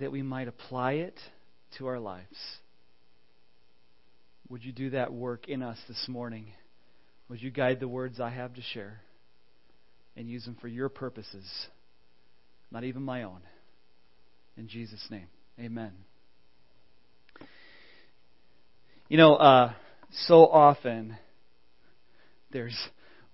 that we might apply it to our lives. Would you do that work in us this morning? Would you guide the words I have to share and use them for your purposes, not even my own? In Jesus' name, amen. You know, uh, so often there's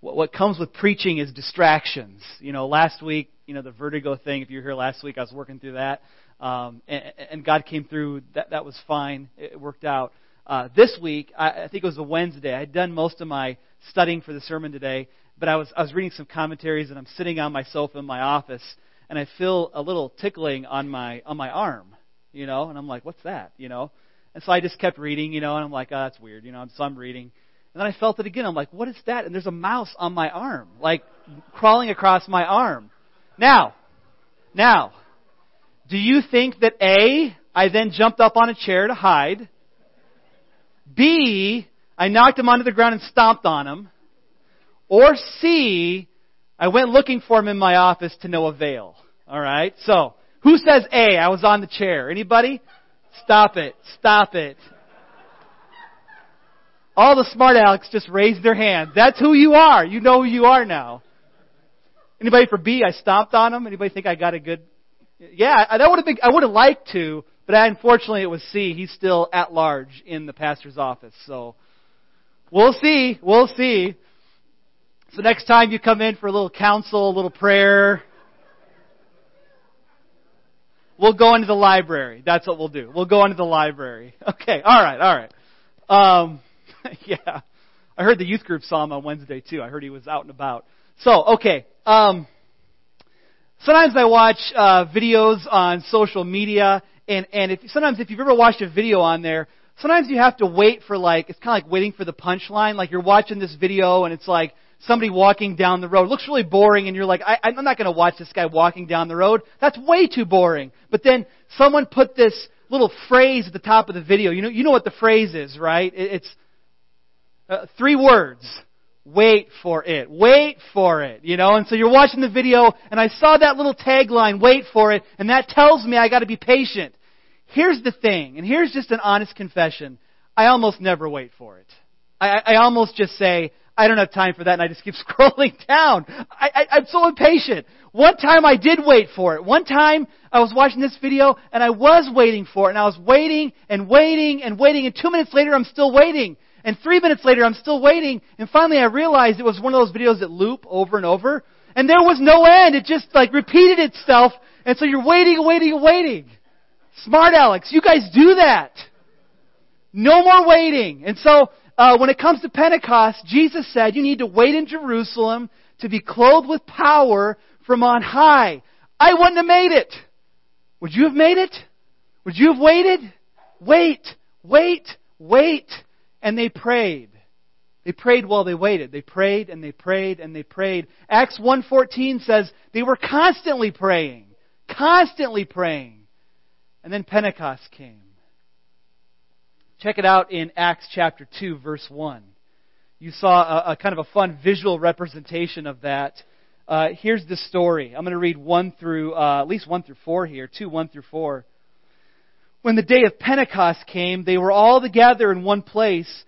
what comes with preaching is distractions. You know, last week, you know, the vertigo thing. If you were here last week, I was working through that, um, and, and God came through. That that was fine. It worked out. Uh, this week, I, I think it was a Wednesday. I had done most of my studying for the sermon today, but I was I was reading some commentaries, and I'm sitting on my sofa in my office, and I feel a little tickling on my on my arm. You know, and I'm like, what's that? You know, and so I just kept reading. You know, and I'm like, oh, that's weird. You know, so I'm reading. And then I felt it again. I'm like, what is that? And there's a mouse on my arm, like crawling across my arm. Now, now, do you think that A, I then jumped up on a chair to hide? B, I knocked him onto the ground and stomped on him? Or C, I went looking for him in my office to no avail. Alright? So, who says A? I was on the chair. Anybody? Stop it. Stop it. All the smart Alex just raised their hand. That's who you are. You know who you are now. Anybody for B? I stomped on him. Anybody think I got a good? Yeah, that would have been. I would have liked to, but unfortunately it was C. He's still at large in the pastor's office. So we'll see. We'll see. So next time you come in for a little counsel, a little prayer, we'll go into the library. That's what we'll do. We'll go into the library. Okay. All right. All right. Um, yeah. I heard the youth group saw him on Wednesday too. I heard he was out and about. So, okay. Um, sometimes I watch uh, videos on social media, and and if sometimes if you've ever watched a video on there, sometimes you have to wait for like it's kind of like waiting for the punchline. Like you're watching this video, and it's like somebody walking down the road. It looks really boring, and you're like, I, I'm not going to watch this guy walking down the road. That's way too boring. But then someone put this little phrase at the top of the video. You know, you know what the phrase is, right? It, it's uh, three words. Wait for it. Wait for it. You know, and so you're watching the video and I saw that little tagline, wait for it, and that tells me I gotta be patient. Here's the thing, and here's just an honest confession. I almost never wait for it. I, I almost just say, I don't have time for that, and I just keep scrolling down. I, I, I'm so impatient. One time I did wait for it. One time I was watching this video, and I was waiting for it, and I was waiting and waiting and waiting, and two minutes later I'm still waiting. And three minutes later, I'm still waiting. And finally, I realized it was one of those videos that loop over and over. And there was no end. It just like repeated itself. And so you're waiting, waiting, waiting. Smart Alex, you guys do that. No more waiting. And so, uh, when it comes to Pentecost, Jesus said you need to wait in Jerusalem to be clothed with power from on high. I wouldn't have made it. Would you have made it? Would you have waited? Wait, wait, wait and they prayed. They prayed while they waited. They prayed and they prayed and they prayed. Acts 1:14 says they were constantly praying, constantly praying. And then Pentecost came. Check it out in Acts chapter 2 verse 1. You saw a, a kind of a fun visual representation of that. Uh, here's the story. I'm going to read 1 through uh, at least 1 through 4 here, 2 1 through 4. When the day of Pentecost came, they were all together in one place.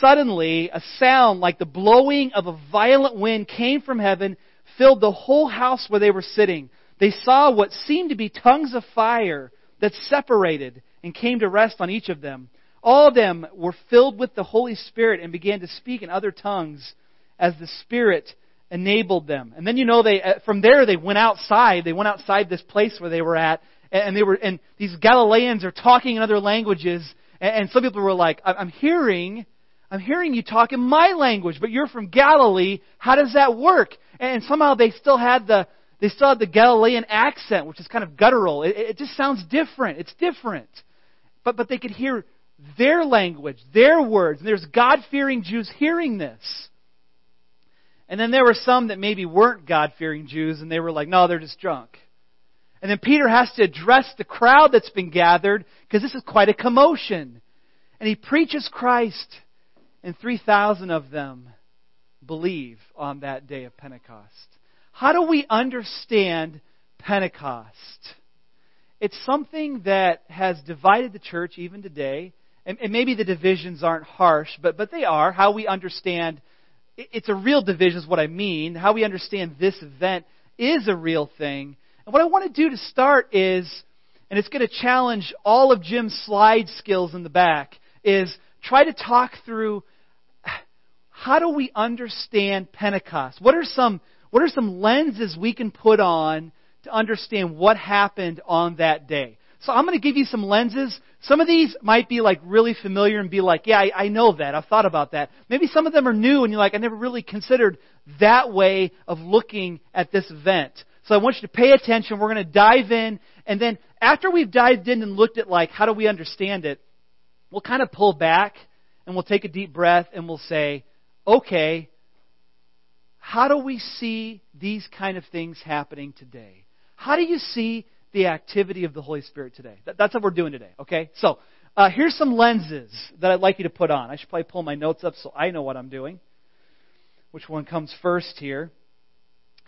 Suddenly, a sound like the blowing of a violent wind came from heaven, filled the whole house where they were sitting. They saw what seemed to be tongues of fire that separated and came to rest on each of them. All of them were filled with the Holy Spirit and began to speak in other tongues as the Spirit enabled them. And then you know they uh, from there they went outside. They went outside this place where they were at and they were, and these Galileans are talking in other languages, and some people were like, I'm hearing, I'm hearing you talk in my language, but you're from Galilee. How does that work? And somehow they still had the, they still had the Galilean accent, which is kind of guttural. It, it just sounds different. It's different. But, but they could hear their language, their words. And there's God fearing Jews hearing this. And then there were some that maybe weren't God fearing Jews, and they were like, no, they're just drunk. And then Peter has to address the crowd that's been gathered because this is quite a commotion. And he preaches Christ, and 3,000 of them believe on that day of Pentecost. How do we understand Pentecost? it's something that has divided the church even today. And, and maybe the divisions aren't harsh, but, but they are. How we understand it's a real division, is what I mean. How we understand this event is a real thing. And what I want to do to start is, and it's going to challenge all of Jim's slide skills in the back, is try to talk through how do we understand Pentecost? What are some, what are some lenses we can put on to understand what happened on that day? So I'm going to give you some lenses. Some of these might be like really familiar and be like, yeah, I, I know that. I've thought about that. Maybe some of them are new and you're like, I never really considered that way of looking at this event. So I want you to pay attention. We're going to dive in. And then after we've dived in and looked at like, how do we understand it? We'll kind of pull back and we'll take a deep breath and we'll say, okay, how do we see these kind of things happening today? How do you see the activity of the Holy Spirit today. That's what we're doing today, okay? So, uh, here's some lenses that I'd like you to put on. I should probably pull my notes up so I know what I'm doing. Which one comes first here?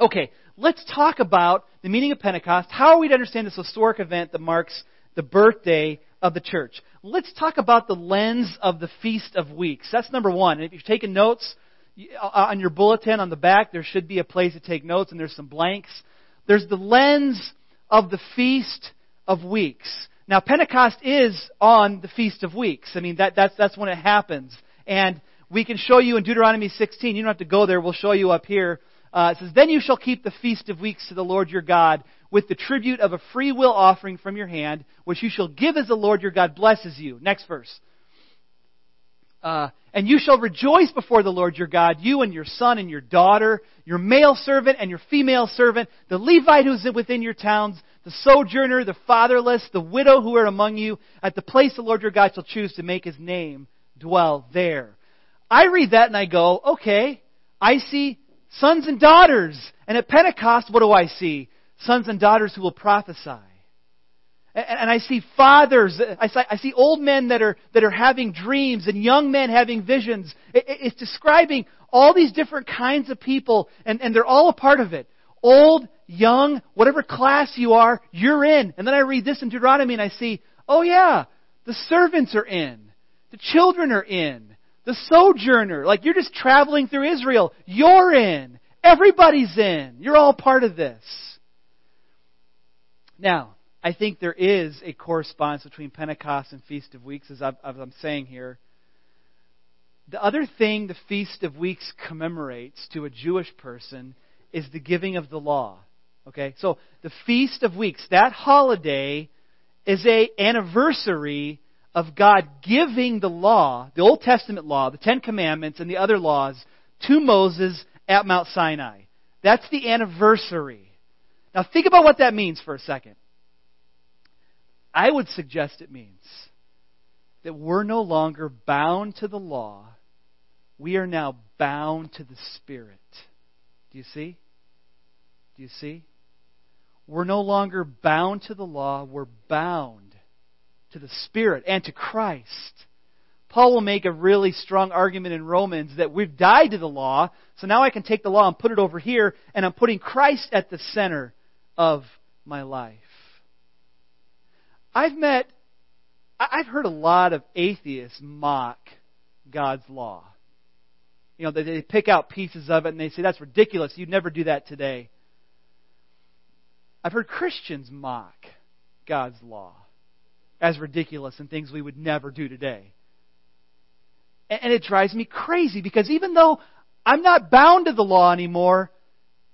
Okay, let's talk about the meaning of Pentecost. How are we to understand this historic event that marks the birthday of the church? Let's talk about the lens of the Feast of Weeks. That's number one. And if you're taking notes, uh, on your bulletin on the back, there should be a place to take notes, and there's some blanks. There's the lens of the Feast of Weeks. Now, Pentecost is on the Feast of Weeks. I mean, that, that's, that's when it happens. And we can show you in Deuteronomy 16. You don't have to go there. We'll show you up here. Uh, it says, Then you shall keep the Feast of Weeks to the Lord your God with the tribute of a free will offering from your hand, which you shall give as the Lord your God blesses you. Next verse. Uh, and you shall rejoice before the Lord your God, you and your son and your daughter, your male servant and your female servant, the Levite who is within your towns, the sojourner, the fatherless, the widow who are among you, at the place the Lord your God shall choose to make his name dwell there. I read that and I go, okay, I see sons and daughters. And at Pentecost, what do I see? Sons and daughters who will prophesy. And I see fathers, I see old men that are, that are having dreams and young men having visions. It's describing all these different kinds of people, and, and they're all a part of it. Old, young, whatever class you are, you're in. And then I read this in Deuteronomy and I see, oh yeah, the servants are in. The children are in. The sojourner, like you're just traveling through Israel, you're in. Everybody's in. You're all part of this. Now, I think there is a correspondence between Pentecost and Feast of Weeks, as, i am saying here. The other thing the Feast of Weeks commemorates to a Jewish person is the giving of the law. Okay? So the Feast of Weeks, that holiday is a anniversary of God giving the law, the Old Testament law, the Ten Commandments, and the other laws to Moses at Mount Sinai. That's the anniversary. Now think about what that means for a second. I would suggest it means that we're no longer bound to the law. We are now bound to the Spirit. Do you see? Do you see? We're no longer bound to the law, we're bound to the Spirit and to Christ. Paul will make a really strong argument in Romans that we've died to the law, so now I can take the law and put it over here, and I'm putting Christ at the center of my life. I've met, I've heard a lot of atheists mock God's law. You know, they, they pick out pieces of it and they say, that's ridiculous. You'd never do that today. I've heard Christians mock God's law as ridiculous and things we would never do today. And, it drives me crazy because even though I'm not bound to the law anymore,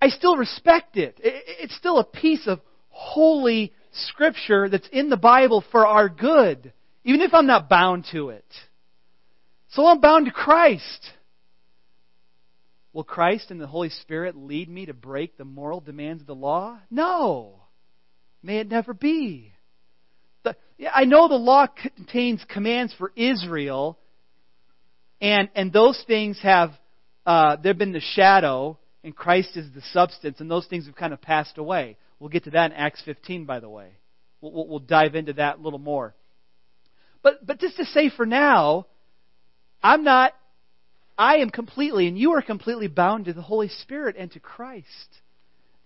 I still respect it it's still a piece of holy scripture that's in the Bible for our good, even if I'm not bound to it. So I'm bound to Christ. Will Christ and the Holy Spirit lead me to break the moral demands of the law? No. May it never be. The, I know the law contains commands for Israel, and, and those things have, uh, they've been the shadow, and Christ is the substance, and those things have kind of passed away. We'll get to that in Acts 15, by the way. We'll, we'll dive into that a little more. But, but just to say for now, I'm not, I am completely, and you are completely bound to the Holy Spirit and to Christ.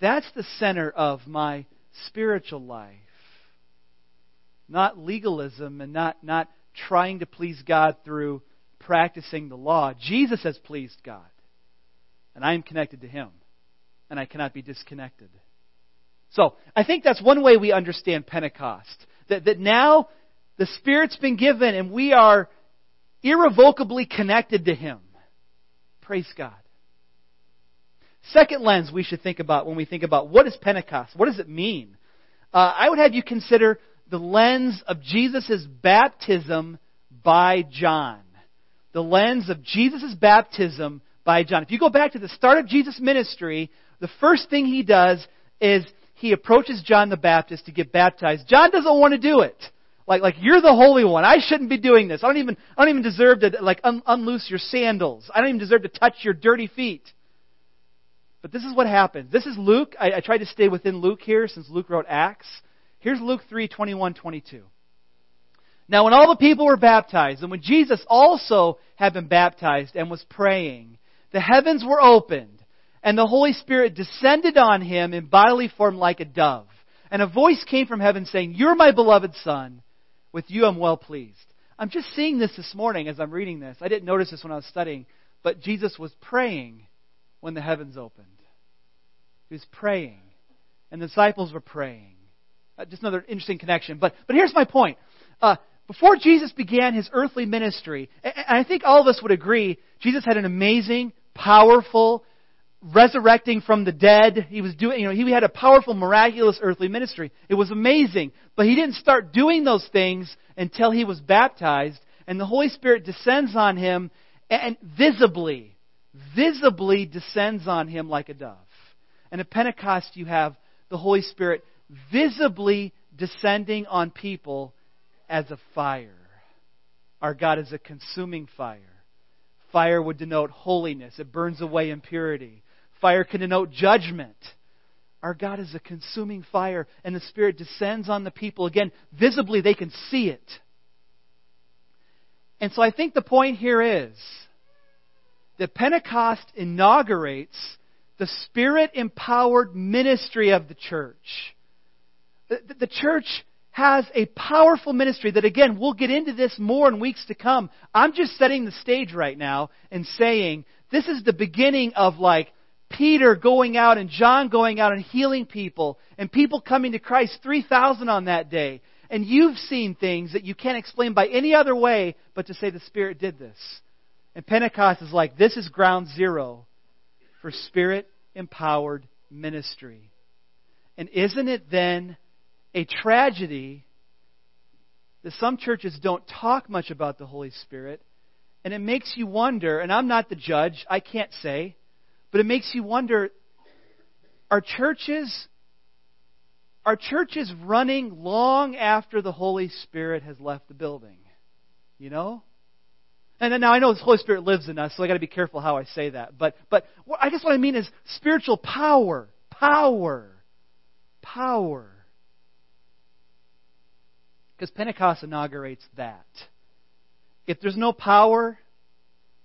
That's the center of my spiritual life. Not legalism and not, not trying to please God through practicing the law. Jesus has pleased God. And I am connected to Him. And I cannot be disconnected. So, I think that's one way we understand Pentecost. That, that now the Spirit's been given and we are irrevocably connected to Him. Praise God. Second lens we should think about when we think about what is Pentecost? What does it mean? Uh, I would have you consider the lens of Jesus' baptism by John. The lens of Jesus' baptism by John. If you go back to the start of Jesus' ministry, the first thing he does is he approaches John the Baptist to get baptized. John doesn't want to do it. Like, like you're the Holy One. I shouldn't be doing this. I don't even, I don't even deserve to like un- unloose your sandals. I don't even deserve to touch your dirty feet. But this is what happens. This is Luke. I, I tried to stay within Luke here since Luke wrote Acts. Here's Luke 3, 21, 22. Now when all the people were baptized, and when Jesus also had been baptized and was praying, the heavens were opened, and the Holy Spirit descended on him in bodily form like a dove. And a voice came from heaven saying, You're my beloved Son. With you I'm well pleased. I'm just seeing this this morning as I'm reading this. I didn't notice this when I was studying, but Jesus was praying when the heavens opened. He was praying, and the disciples were praying. Uh, just another interesting connection. But, but here's my point. Uh, before Jesus began his earthly ministry, and I think all of us would agree, Jesus had an amazing, powerful, resurrecting from the dead. He was doing, you know, he had a powerful, miraculous earthly ministry. It was amazing. But he didn't start doing those things until he was baptized, and the Holy Spirit descends on him and visibly, visibly descends on him like a dove. And at Pentecost, you have the Holy Spirit visibly descending on people as a fire. Our God is a consuming fire. Fire would denote holiness, it burns away impurity. Fire can denote judgment. Our God is a consuming fire, and the Spirit descends on the people. Again, visibly, they can see it. And so I think the point here is that Pentecost inaugurates the Spirit empowered ministry of the church. The, church has a powerful ministry that, again, we'll get into this more in weeks to come. I'm just setting the stage right now and saying this is the beginning of like Peter going out and John going out and healing people and people coming to Christ, 3,000 on that day. And you've seen things that you can't explain by any other way but to say the Spirit did this. And Pentecost is like, this is ground zero for Spirit empowered ministry. And isn't it then a tragedy that some churches don't talk much about the Holy Spirit? And it makes you wonder, and I'm not the judge, I can't say, but it makes you wonder are churches are churches running long after the Holy Spirit has left the building? You know? And now I know the Holy Spirit lives in us, so I got to be careful how I say that. But but I guess what I mean is spiritual power, power, power. Because Pentecost inaugurates that. If there's no power,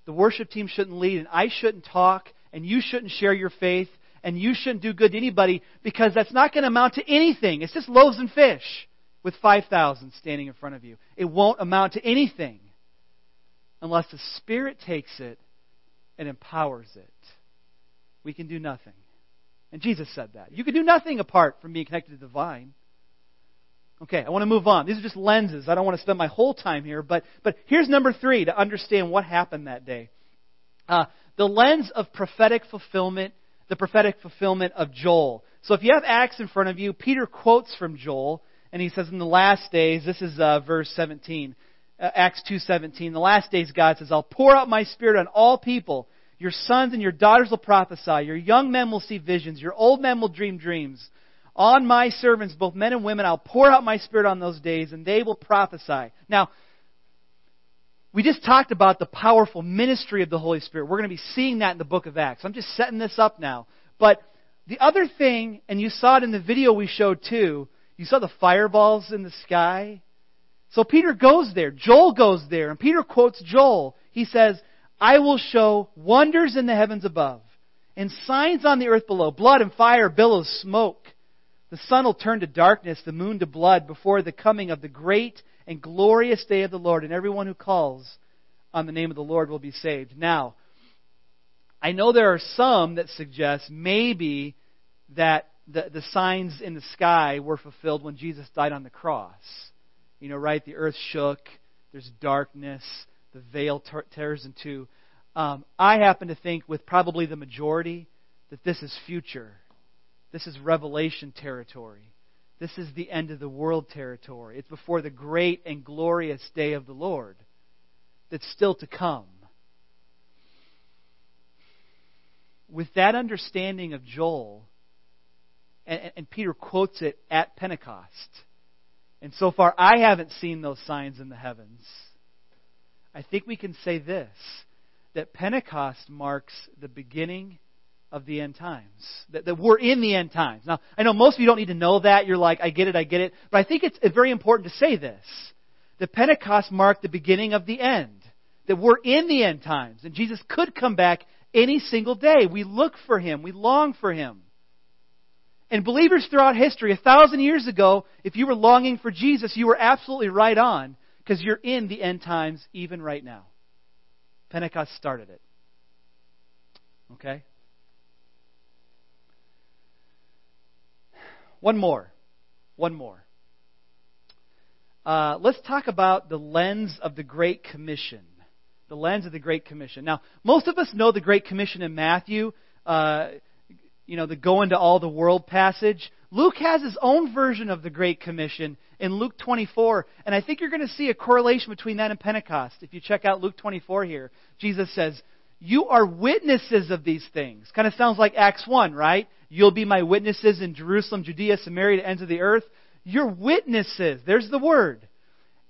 the worship team shouldn't lead, and I shouldn't talk, and you shouldn't share your faith, and you shouldn't do good to anybody because that's not going to amount to anything. It's just loaves and fish with 5,000 standing in front of you. It won't amount to anything unless the Spirit takes it and empowers it. We can do nothing. And Jesus said that. You can do nothing apart from being connected to the vine. Okay, I want to move on. These are just lenses. I don't want to spend my whole time here, but, but here's number three to understand what happened that day. Uh, the lens of prophetic fulfillment, the prophetic fulfillment of Joel. So if you have Acts in front of you, Peter quotes from Joel, and he says, In the last days, this is uh, verse 17, uh, Acts 2.17, the last days God says, I'll pour out my spirit on all people. Your sons and your daughters will prophesy. Your young men will see visions. Your old men will dream dreams. On my servants, both men and women, I'll pour out my spirit on those days, and they will prophesy. Now, we just talked about the powerful ministry of the Holy Spirit. We're going to be seeing that in the book of Acts. I'm just setting this up now. But the other thing, and you saw it in the video we showed too, you saw the fireballs in the sky. So Peter goes there. Joel goes there. And Peter quotes Joel. He says, I will show wonders in the heavens above and signs on the earth below blood and fire, billows, smoke. The sun will turn to darkness, the moon to blood before the coming of the great and glorious day of the Lord, and everyone who calls on the name of the Lord will be saved. Now, I know there are some that suggest maybe that the, the signs in the sky were fulfilled when Jesus died on the cross. You know, right? The earth shook, there's darkness, the veil tears in two. Um, I happen to think, with probably the majority, that this is future. This is revelation territory. This is the end of the world territory. It's before the great and glorious day of the Lord that's still to come. With that understanding of Joel, and, and Peter quotes it at Pentecost. And so far, I haven't seen those signs in the heavens. I think we can say this that Pentecost marks the beginning of the end times. That, that, we're in the end times. Now, I know most of you don't need to know that. You're like, I get it, I get it. But I think it's very important to say this. That Pentecost marked the beginning of the end. That we're in the end times. And Jesus could come back any single day. We look for him. We long for him. And believers throughout history, a thousand years ago, if you were longing for Jesus, you were absolutely right on because you're in the end times even right now. Pentecost started it. Okay? One more. One more. Uh, let's talk about the lens of the Great Commission. The lens of the Great Commission. Now, most of us know the Great Commission in Matthew. Uh, you know, the go into all the world passage. Luke has his own version of the Great Commission in Luke 24, and I think you're going to see a correlation between that and Pentecost. If you check out Luke 24 here, Jesus says, You are witnesses of these things. Kind of sounds like Acts 1, right? You'll be my witnesses in Jerusalem, Judea, Samaria, to the ends of the earth. You're witnesses. There's the word.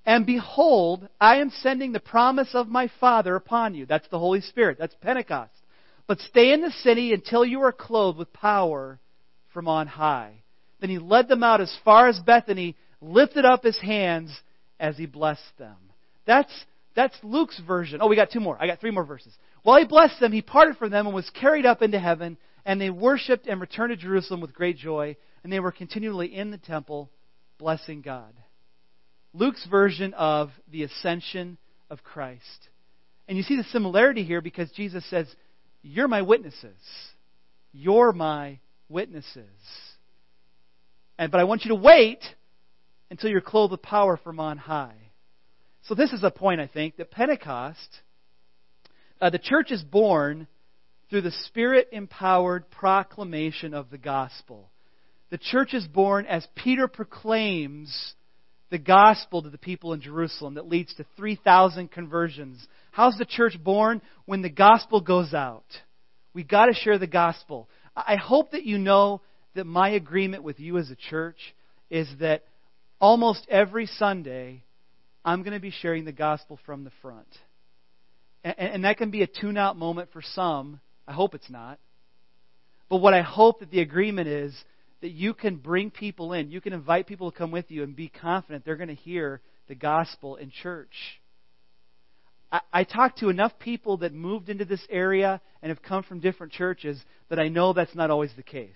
And behold, I am sending the promise of my Father upon you. That's the Holy Spirit. That's Pentecost. But stay in the city until you are clothed with power from on high. Then he led them out as far as Bethany, lifted up his hands as he blessed them. That's, that's Luke's version. Oh, we got two more. I got three more verses. While he blessed them, he parted from them and was carried up into heaven, and they worshipped and returned to Jerusalem with great joy, and they were continually in the temple blessing God. Luke's version of the ascension of Christ. And you see the similarity here because Jesus says, you're my witnesses. You're my witnesses. And, but I want you to wait until you're clothed with power from on high. So this is a point, I think, that Pentecost, uh, the church is born through the Spirit empowered proclamation of the gospel. The church is born as Peter proclaims the gospel to the people in Jerusalem that leads to 3,000 conversions. How's the church born? When the gospel goes out. We've got to share the gospel. I hope that you know that my agreement with you as a church is that almost every Sunday, I'm going to be sharing the gospel from the front. And, that can be a tune out moment for some. I hope it's not. But what I hope that the agreement is that you can bring people in. You can invite people to come with you and be confident they're going to hear the gospel in church. I, I talked to enough people that moved into this area and have come from different churches that I know that's not always the case.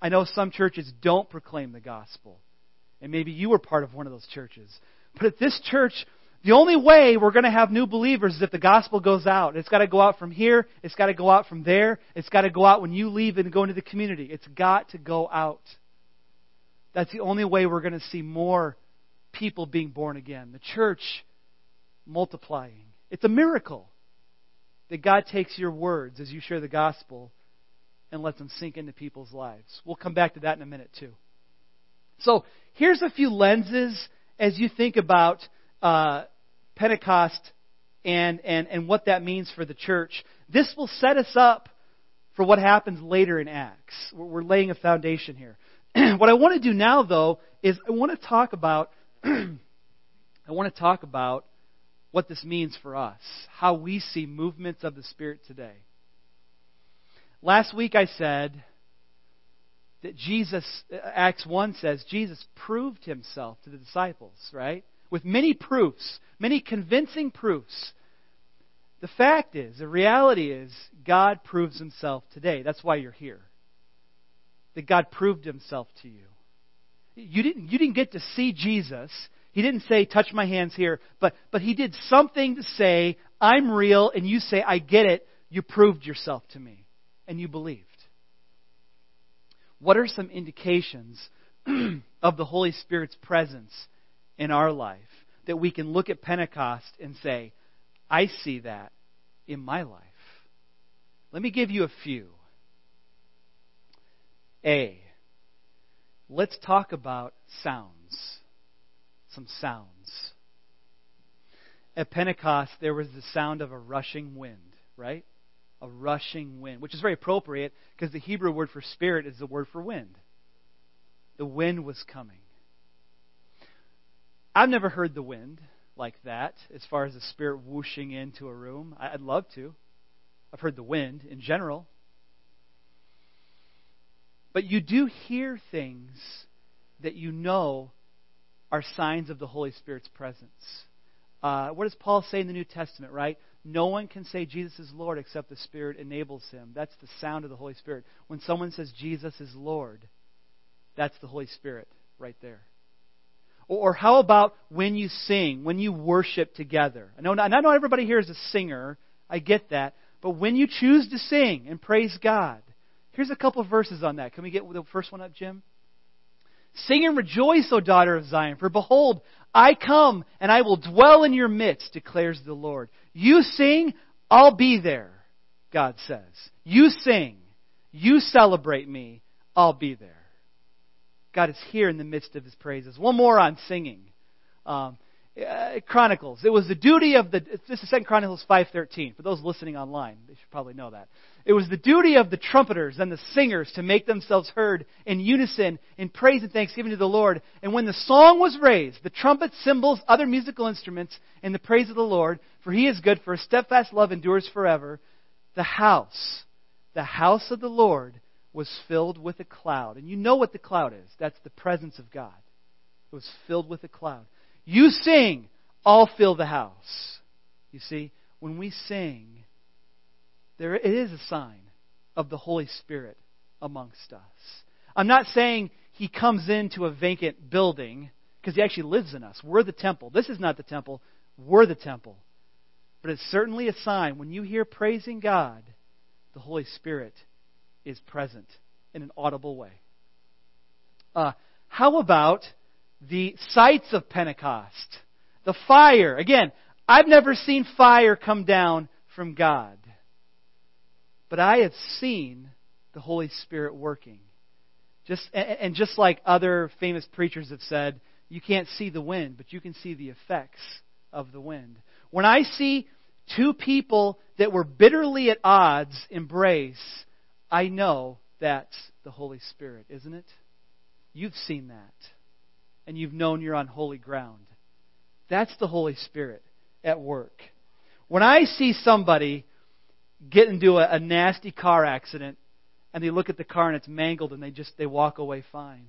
I know some churches don't proclaim the gospel. And maybe you were part of one of those churches. But at this church, the only way we're going to have new believers is if the gospel goes out. It's got to go out from here. It's got to go out from there. It's got to go out when you leave and go into the community. It's got to go out. That's the only way we're going to see more people being born again. The church multiplying. It's a miracle that God takes your words as you share the gospel and lets them sink into people's lives. We'll come back to that in a minute, too. So, here's a few lenses as you think about uh, Pentecost and, and, and what that means for the church. This will set us up for what happens later in Acts. We're laying a foundation here. what I want to do now, though, is I want to talk about I want to talk about what this means for us, how we see movements of the Spirit today. Last week I said that Jesus, Acts 1 says, Jesus proved himself to the disciples, right? With many proofs, many convincing proofs. The fact is, the reality is, God proves himself today. That's why you're here. that God proved himself to you. You didn't, you didn't get to see Jesus. He didn't say, touch my hands here, but, but he did something to say, I'm real, and you say, I get it. You proved yourself to me, and you believed. What are some indications of the Holy Spirit's presence in our life that we can look at Pentecost and say, I see that in my life? Let me give you a few. A. Let's talk about sounds. Some sounds. At Pentecost, there was the sound of a rushing wind, right? A rushing wind, which is very appropriate because the Hebrew word for spirit is the word for wind. The wind was coming. I've never heard the wind like that, as far as the spirit whooshing into a room. I'd love to. I've heard the wind in general. But you do hear things that you know are signs of the Holy Spirit's presence. Uh, what does Paul say in the New Testament, right? No one can say Jesus is Lord except the Spirit enables him. That's the sound of the Holy Spirit. When someone says Jesus is Lord, that's the Holy Spirit right there. Or, how about when you sing, when you worship together? I know, I know everybody here is a singer. I get that. But when you choose to sing and praise God, Here's a couple of verses on that. Can we get the first one up, Jim? Sing and rejoice, O daughter of Zion, for behold, I come and I will dwell in your midst, declares the Lord. You sing, I'll be there, God says. You sing, you celebrate me, I'll be there. God is here in the midst of his praises. One more on singing. Um, uh, Chronicles. It was the duty of the. This is Second Chronicles five thirteen. For those listening online, they should probably know that. It was the duty of the trumpeters and the singers to make themselves heard in unison in praise and thanksgiving to the Lord. And when the song was raised, the trumpets, cymbals, other musical instruments, in the praise of the Lord, for He is good, for His steadfast love endures forever. The house, the house of the Lord, was filled with a cloud. And you know what the cloud is. That's the presence of God. It was filled with a cloud. You sing, I'll fill the house. You see, when we sing, there it is a sign of the Holy Spirit amongst us. I'm not saying he comes into a vacant building because he actually lives in us. We're the temple. This is not the temple. We're the temple. But it's certainly a sign when you hear praising God, the Holy Spirit is present in an audible way. Uh, how about the sights of Pentecost. The fire. Again, I've never seen fire come down from God. But I have seen the Holy Spirit working. Just, and just like other famous preachers have said, you can't see the wind, but you can see the effects of the wind. When I see two people that were bitterly at odds embrace, I know that's the Holy Spirit, isn't it? You've seen that and you've known you're on holy ground. That's the Holy Spirit at work. When I see somebody get into a, a nasty car accident and they look at the car and it's mangled and they just they walk away fine.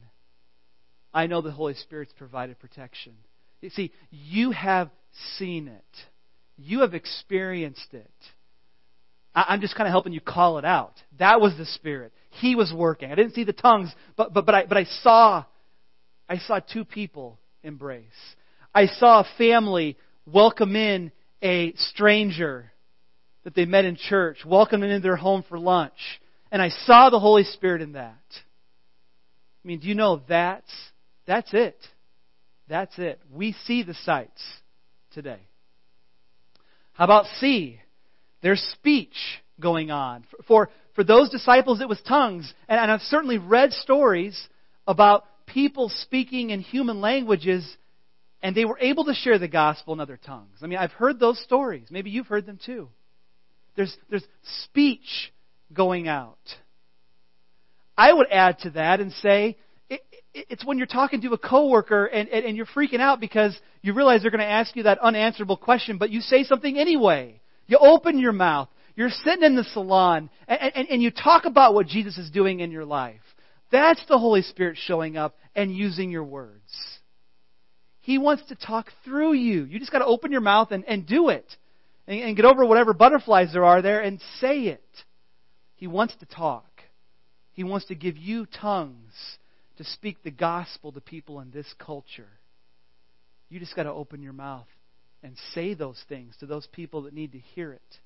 I know the Holy Spirit's provided protection. You see, you have seen it. You have experienced it. I'm just kind of helping you call it out. That was the Spirit. He was working. I didn't see the tongues, but, but, but, I, but I saw I saw two people embrace. I saw a family welcome in a stranger that they met in church, welcome them into their home for lunch. And I saw the Holy Spirit in that. I mean, do you know that's, that's it? That's it. We see the sights today. How about see? There's speech going on. For, for those disciples, it was tongues. And, and I've certainly read stories about people speaking in human languages and they were able to share the gospel in other tongues. I mean, I've heard those stories. Maybe you've heard them too. There's, there's speech going out. I would add to that and say it, it, it's when you're talking to a coworker and, and, and you're freaking out because you realize they're going to ask you that unanswerable question, but you say something anyway. You open your mouth. You're sitting in the salon and, and, and you talk about what Jesus is doing in your life. That's the Holy Spirit showing up and using your words. He wants to talk through you. You just got to open your mouth and, and do it. And, and get over whatever butterflies there are there and say it. He wants to talk. He wants to give you tongues to speak the gospel to people in this culture. You just got to open your mouth and say those things to those people that need to hear it.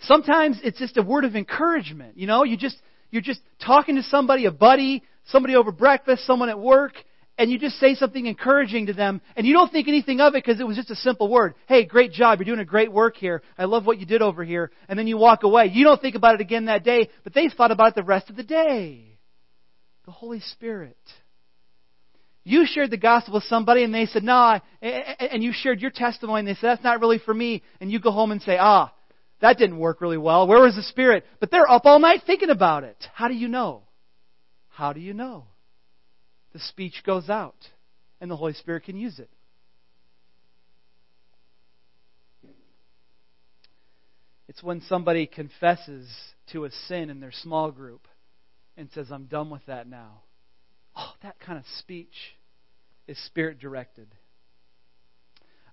Sometimes it's just a word of encouragement. You know, you just you're just talking to somebody, a buddy, somebody over breakfast, someone at work, and you just say something encouraging to them, and you don't think anything of it because it was just a simple word. Hey, great job. You're doing a great work here. I love what you did over here. And then you walk away. You don't think about it again that day, but they thought about it the rest of the day. The Holy Spirit. You shared the gospel with somebody and they said, no, and you shared your testimony and they said, that's not really for me. And you go home and say, ah, that didn't work really well. Where was the Spirit? But they're up all night thinking about it. How do you know? How do you know? the speech goes out and the Holy Spirit can use it. It's when somebody confesses to a sin in their small group and says, I'm done with that now. Oh, that kind of speech is spirit directed.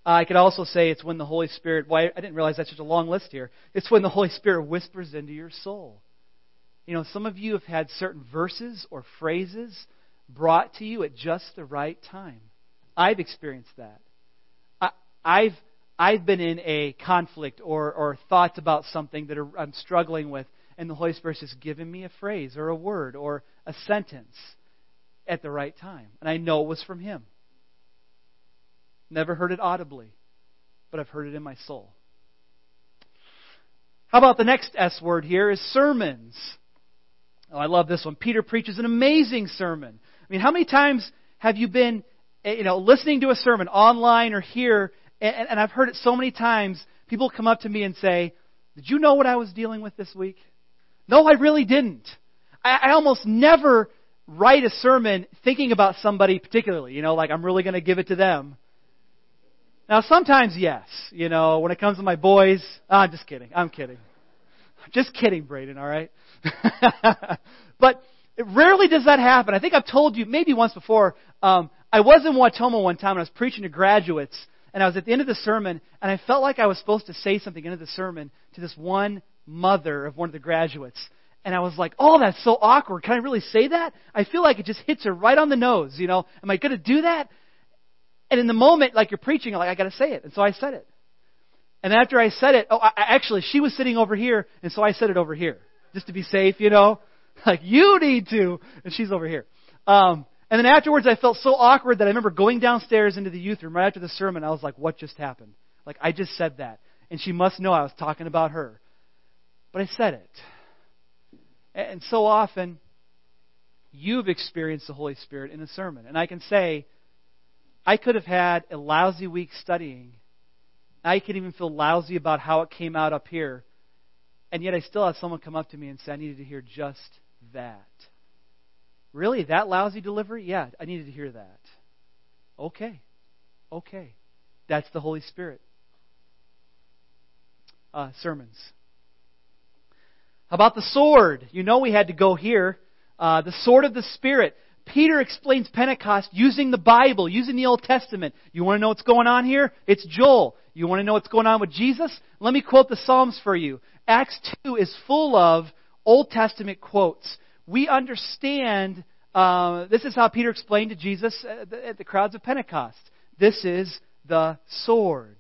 I could also say it's when the Holy Spirit, why I didn't realize that's such a long list here. It's when the Holy Spirit whispers into your soul. You know, some of you have had certain verses or phrases brought to you at just the right time. I've experienced that. I, have I've been in a conflict or, or thoughts about something that I'm struggling with, and the Holy Spirit has given me a phrase or a word or a sentence at the right time. And I know it was from Him. Never heard it audibly, but I've heard it in my soul. How about the next S word here is sermons. Oh, I love this one. Peter preaches an amazing sermon. I mean, how many times have you been, eh, you know, listening to a sermon online or here, and, and I've heard it so many times, people come up to me and say, Did you know what I was dealing with this week? No, I really didn't. I, I almost never write a sermon thinking about somebody particularly, you know, like I'm really going to give it to them. Now, sometimes, yes. You know, when it comes to my boys, oh, I'm just kidding. I'm kidding. Just kidding, Braden, all right? but it rarely does that happen. I think I've told you maybe once before. Um, I was in Wautoma one time and I was preaching to graduates, and I was at the end of the sermon, and I felt like I was supposed to say something into the sermon to this one mother of one of the graduates. And I was like, oh, that's so awkward. Can I really say that? I feel like it just hits her right on the nose, you know? Am I going to do that? And in the moment, like you're preaching, I'm like, I got to say it. And so I said it. And after I said it, oh, I, actually, she was sitting over here, and so I said it over here, just to be safe, you know? Like, you need to. And she's over here. Um, and then afterwards, I felt so awkward that I remember going downstairs into the youth room right after the sermon. I was like, what just happened? Like, I just said that. And she must know I was talking about her. But I said it. And so often, you've experienced the Holy Spirit in a sermon. And I can say, I could have had a lousy week studying. I could even feel lousy about how it came out up here. And yet I still had someone come up to me and say, I needed to hear just that. Really? That lousy delivery? Yeah, I needed to hear that. Okay. Okay. That's the Holy Spirit. Uh, sermons. About the sword? You know we had to go here. Uh, the sword of the Spirit. Peter explains Pentecost using the Bible, using the Old Testament. You want to know what's going on here? It's Joel. You want to know what's going on with Jesus? Let me quote the Psalms for you. Acts 2 is full of Old Testament quotes. We understand, uh, this is how Peter explained to Jesus at the, at the crowds of Pentecost. This is the sword.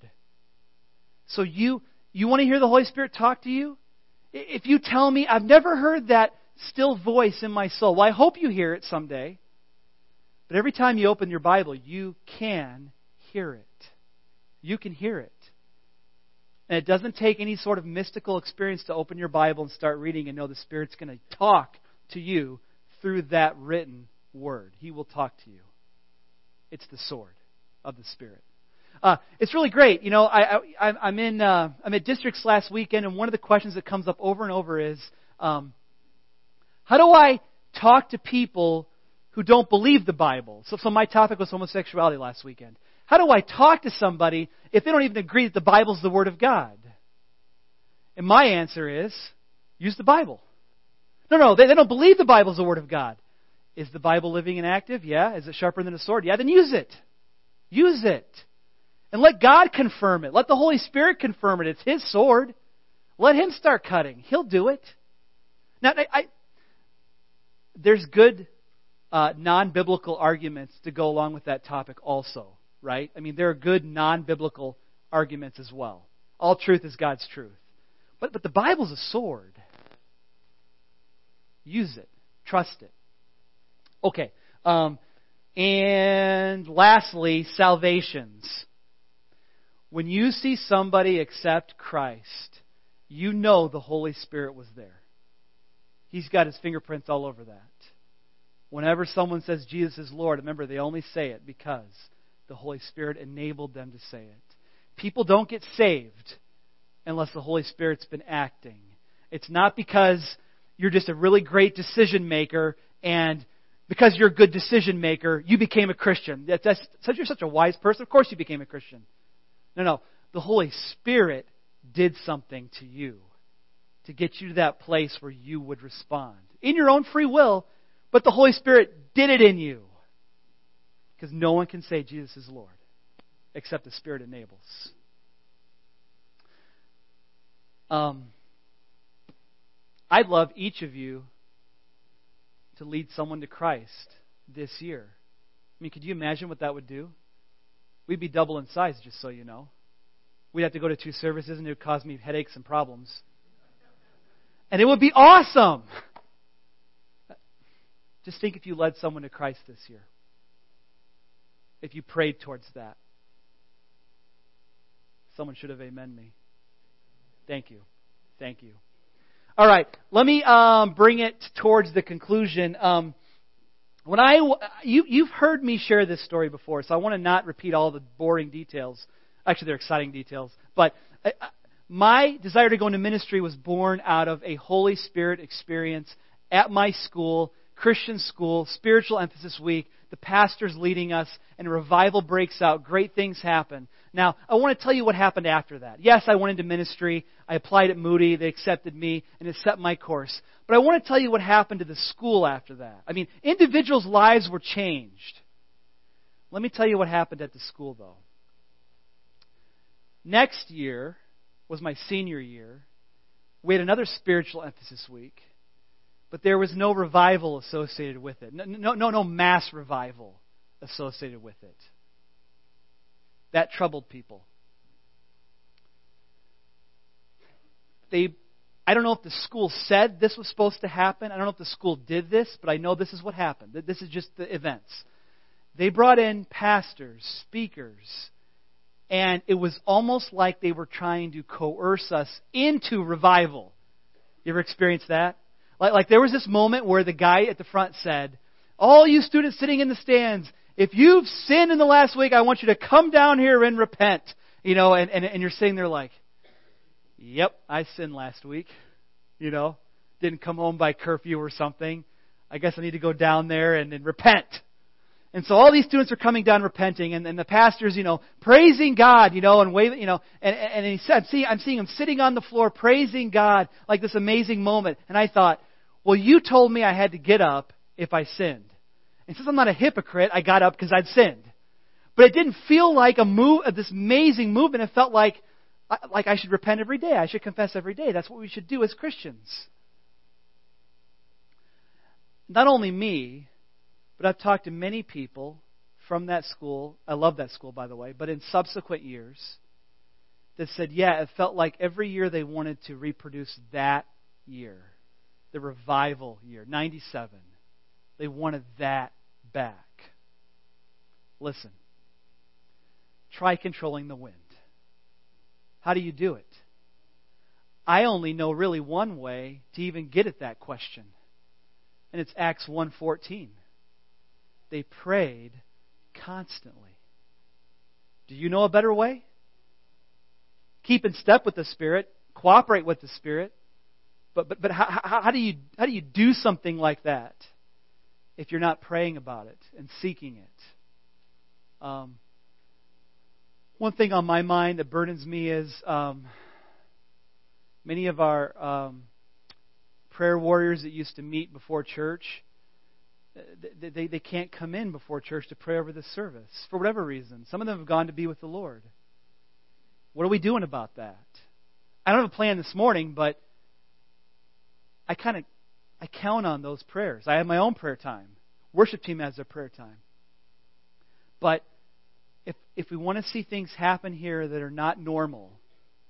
So you, you want to hear the Holy Spirit talk to you? If you tell me, I've never heard that still voice in my soul, well, I hope you hear it someday. But every time you open your Bible, you can hear it. You can hear it. And it doesn't take any sort of mystical experience to open your Bible and start reading and know the Spirit's going to talk to you through that written word. He will talk to you. It's the sword of the Spirit. Uh, it's really great. You know, I, I, am in uh, I'm at districts last weekend, and one of the questions that comes up over and over is, um, how do I talk to people who don't believe the Bible? So, so my topic was homosexuality last weekend. How do I talk to somebody if they don't even agree that the Bible's the Word of God? And my answer is use the Bible. No, no, they, they don't believe the Bible's the Word of God. Is the Bible living and active? Yeah. Is it sharper than a sword? Yeah, then use it. Use it. And let God confirm it. Let the Holy Spirit confirm it. It's His sword. Let Him start cutting. He'll do it. Now, I, I there's good uh, non biblical arguments to go along with that topic, also, right? I mean, there are good non biblical arguments as well. All truth is God's truth. But, but the Bible's a sword. Use it, trust it. Okay. Um, and lastly, salvations. When you see somebody accept Christ, you know the Holy Spirit was there. He's got his fingerprints all over that. Whenever someone says Jesus is Lord, remember they only say it because the Holy Spirit enabled them to say it. People don't get saved unless the Holy Spirit's been acting. It's not because you're just a really great decision maker and because you're a good decision maker, you became a Christian. That's, that's, you're such a wise person. Of course you became a Christian. No, no. The Holy Spirit did something to you to get you to that place where you would respond in your own free will, but the Holy Spirit did it in you. Because no one can say Jesus is Lord except the Spirit enables. Um, I'd love each of you to lead someone to Christ this year. I mean, could you imagine what that would do? We'd be double in size, just so you know. We'd have to go to two services, and it would cause me headaches and problems. And it would be awesome. Just think if you led someone to Christ this year. If you prayed towards that. Someone should have amen me. Thank you. Thank you. All right, let me um, bring it towards the conclusion. Um, when I you you've heard me share this story before, so I want to not repeat all the boring details. Actually, they're exciting details. But I, uh, my desire to go into ministry was born out of a Holy Spirit experience at my school, Christian school, spiritual emphasis week. The pastor's leading us, and revival breaks out. Great things happen. Now, I want to tell you what happened after that. Yes, I went into ministry. I applied at Moody. They accepted me, and it set my course. But I want to tell you what happened to the school after that. I mean, individuals' lives were changed. Let me tell you what happened at the school, though. Next year was my senior year. We had another spiritual emphasis week, but there was no revival associated with it. No, no, no, mass revival associated with it. That troubled people. They, I don't know if the school said this was supposed to happen. I don't know if the school did this, but I know this is what happened. This is just the events. They brought in pastors, speakers, and it was almost like they were trying to coerce us into revival. You ever experienced that? Like, like there was this moment where the guy at the front said, All you students sitting in the stands, if you've sinned in the last week, I want you to come down here and repent. You know, and, and, and you're sitting there like, yep, I sinned last week. You know, didn't come home by curfew or something. I guess I need to go down there and, and repent. And so all these students are coming down repenting, and, and the pastor's, you know, praising God, you know, and waving, you know, and, and he said, see, I'm seeing him sitting on the floor praising God like this amazing moment. And I thought, well, you told me I had to get up if I sinned. And since I'm not a hypocrite, I got up because I'd sinned. But it didn't feel like a move, uh, this amazing movement. It felt like, uh, like I should repent every day. I should confess every day. That's what we should do as Christians. Not only me, but I've talked to many people from that school. I love that school, by the way, but in subsequent years that said, yeah, it felt like every year they wanted to reproduce that year, the revival year, 97. They wanted that back. Listen, try controlling the wind. How do you do it? I only know really one way to even get at that question. And it's Acts 1:14. They prayed constantly. Do you know a better way? Keep in step with the Spirit, cooperate with the Spirit. But but but how, how, do you how do you do something like that? if you're not praying about it and seeking it. Um, one thing on my mind that burdens me is um, many of our um, prayer warriors that used to meet before church. They, they, they can't come in before church to pray over the service for whatever reason. Some of them have gone to be with the Lord. What are we doing about that? I don't have a plan this morning, but I kind of I count on those prayers. I have my own prayer time. Worship team has their prayer time. But if, if we want to see things happen here that are not normal,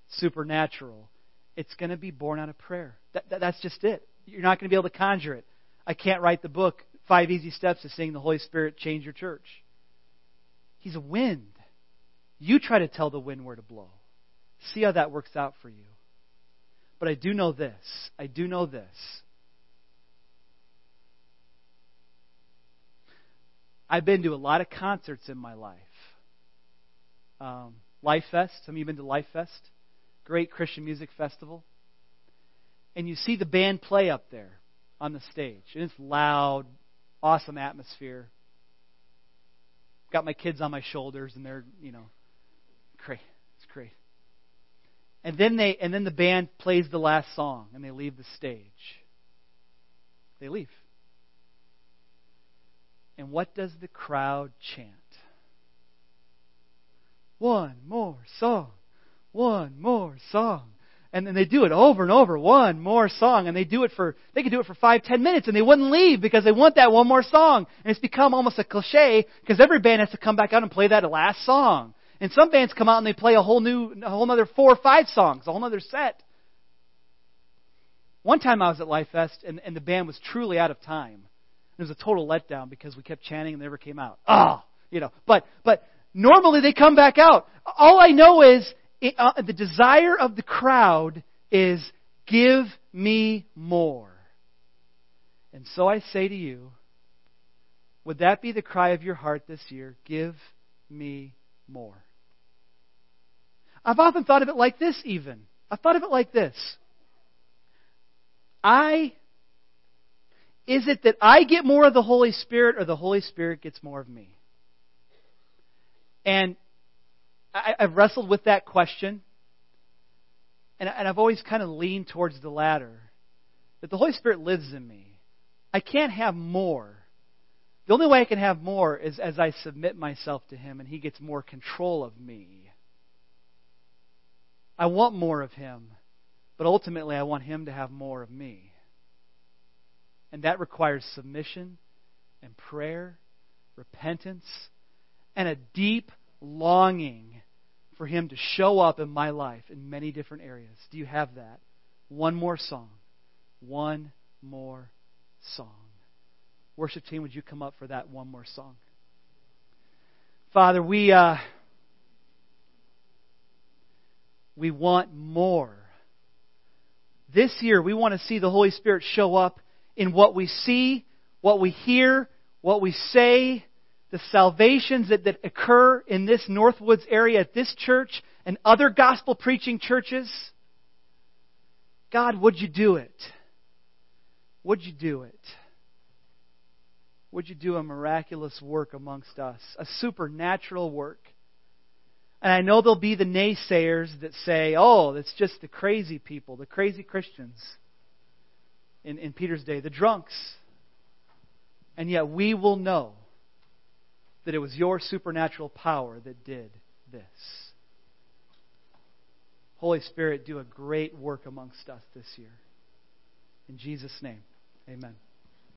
supernatural, it's going to be born out of prayer. That, that, that's just it. You're not going to be able to conjure it. I can't write the book, Five Easy Steps to Seeing the Holy Spirit Change Your Church. He's a wind. You try to tell the wind where to blow. See how that works out for you. But I do know this. I do know this. I've been to a lot of concerts in my life. Um, Life Fest. Some of you have been to Life Fest? Great Christian music festival. And you see the band play up there on the stage. And it's loud, awesome atmosphere. Got my kids on my shoulders and they're, you know, great. It's great. And then they and then the band plays the last song and they leave the stage. They leave. And what does the crowd chant? One more song. One more song. And then they do it over and over, one more song, and they do it for they could do it for five, ten minutes, and they wouldn't leave because they want that one more song. And it's become almost a cliche because every band has to come back out and play that last song. And some bands come out and they play a whole new, a whole other four or five songs, a whole other set. One time I was at Life Fest and, and the band was truly out of time. It was a total letdown because we kept chanting and they never came out. Ah, oh, you know. But but normally they come back out. All I know is uh, the desire of the crowd is give me more. And so I say to you, would that be the cry of your heart this year? Give me more. I've often thought of it like this, even. I've thought of it like this. I is it that I get more of the Holy Spirit or the Holy Spirit gets more of me? And I, have wrestled with that question. And, and I've always kind of leaned towards the latter. That the Holy Spirit lives in me. I can't have more. The only way I can have more is as I submit myself to Him and He gets more control of me. I want more of Him, but ultimately I want Him to have more of me. And that requires submission and prayer, repentance, and a deep longing for Him to show up in my life in many different areas. Do you have that? One more song. One more song. Worship team, would you come up for that one more song? Father, we uh, we want more. This year, we want to see the Holy Spirit show up in what we see, what we hear, what we say, the salvations that, that occur in this Northwoods area at this church and other gospel preaching churches. God, would you do it? Would you do it? Would you do a miraculous work amongst us? A supernatural work. And I know there'll be the naysayers that say, oh, it's just the crazy people, the crazy Christians in, in Peter's day, the drunks. And yet we will know that it was your supernatural power that did this. Holy Spirit, do a great work amongst us this year. In Jesus' name, amen.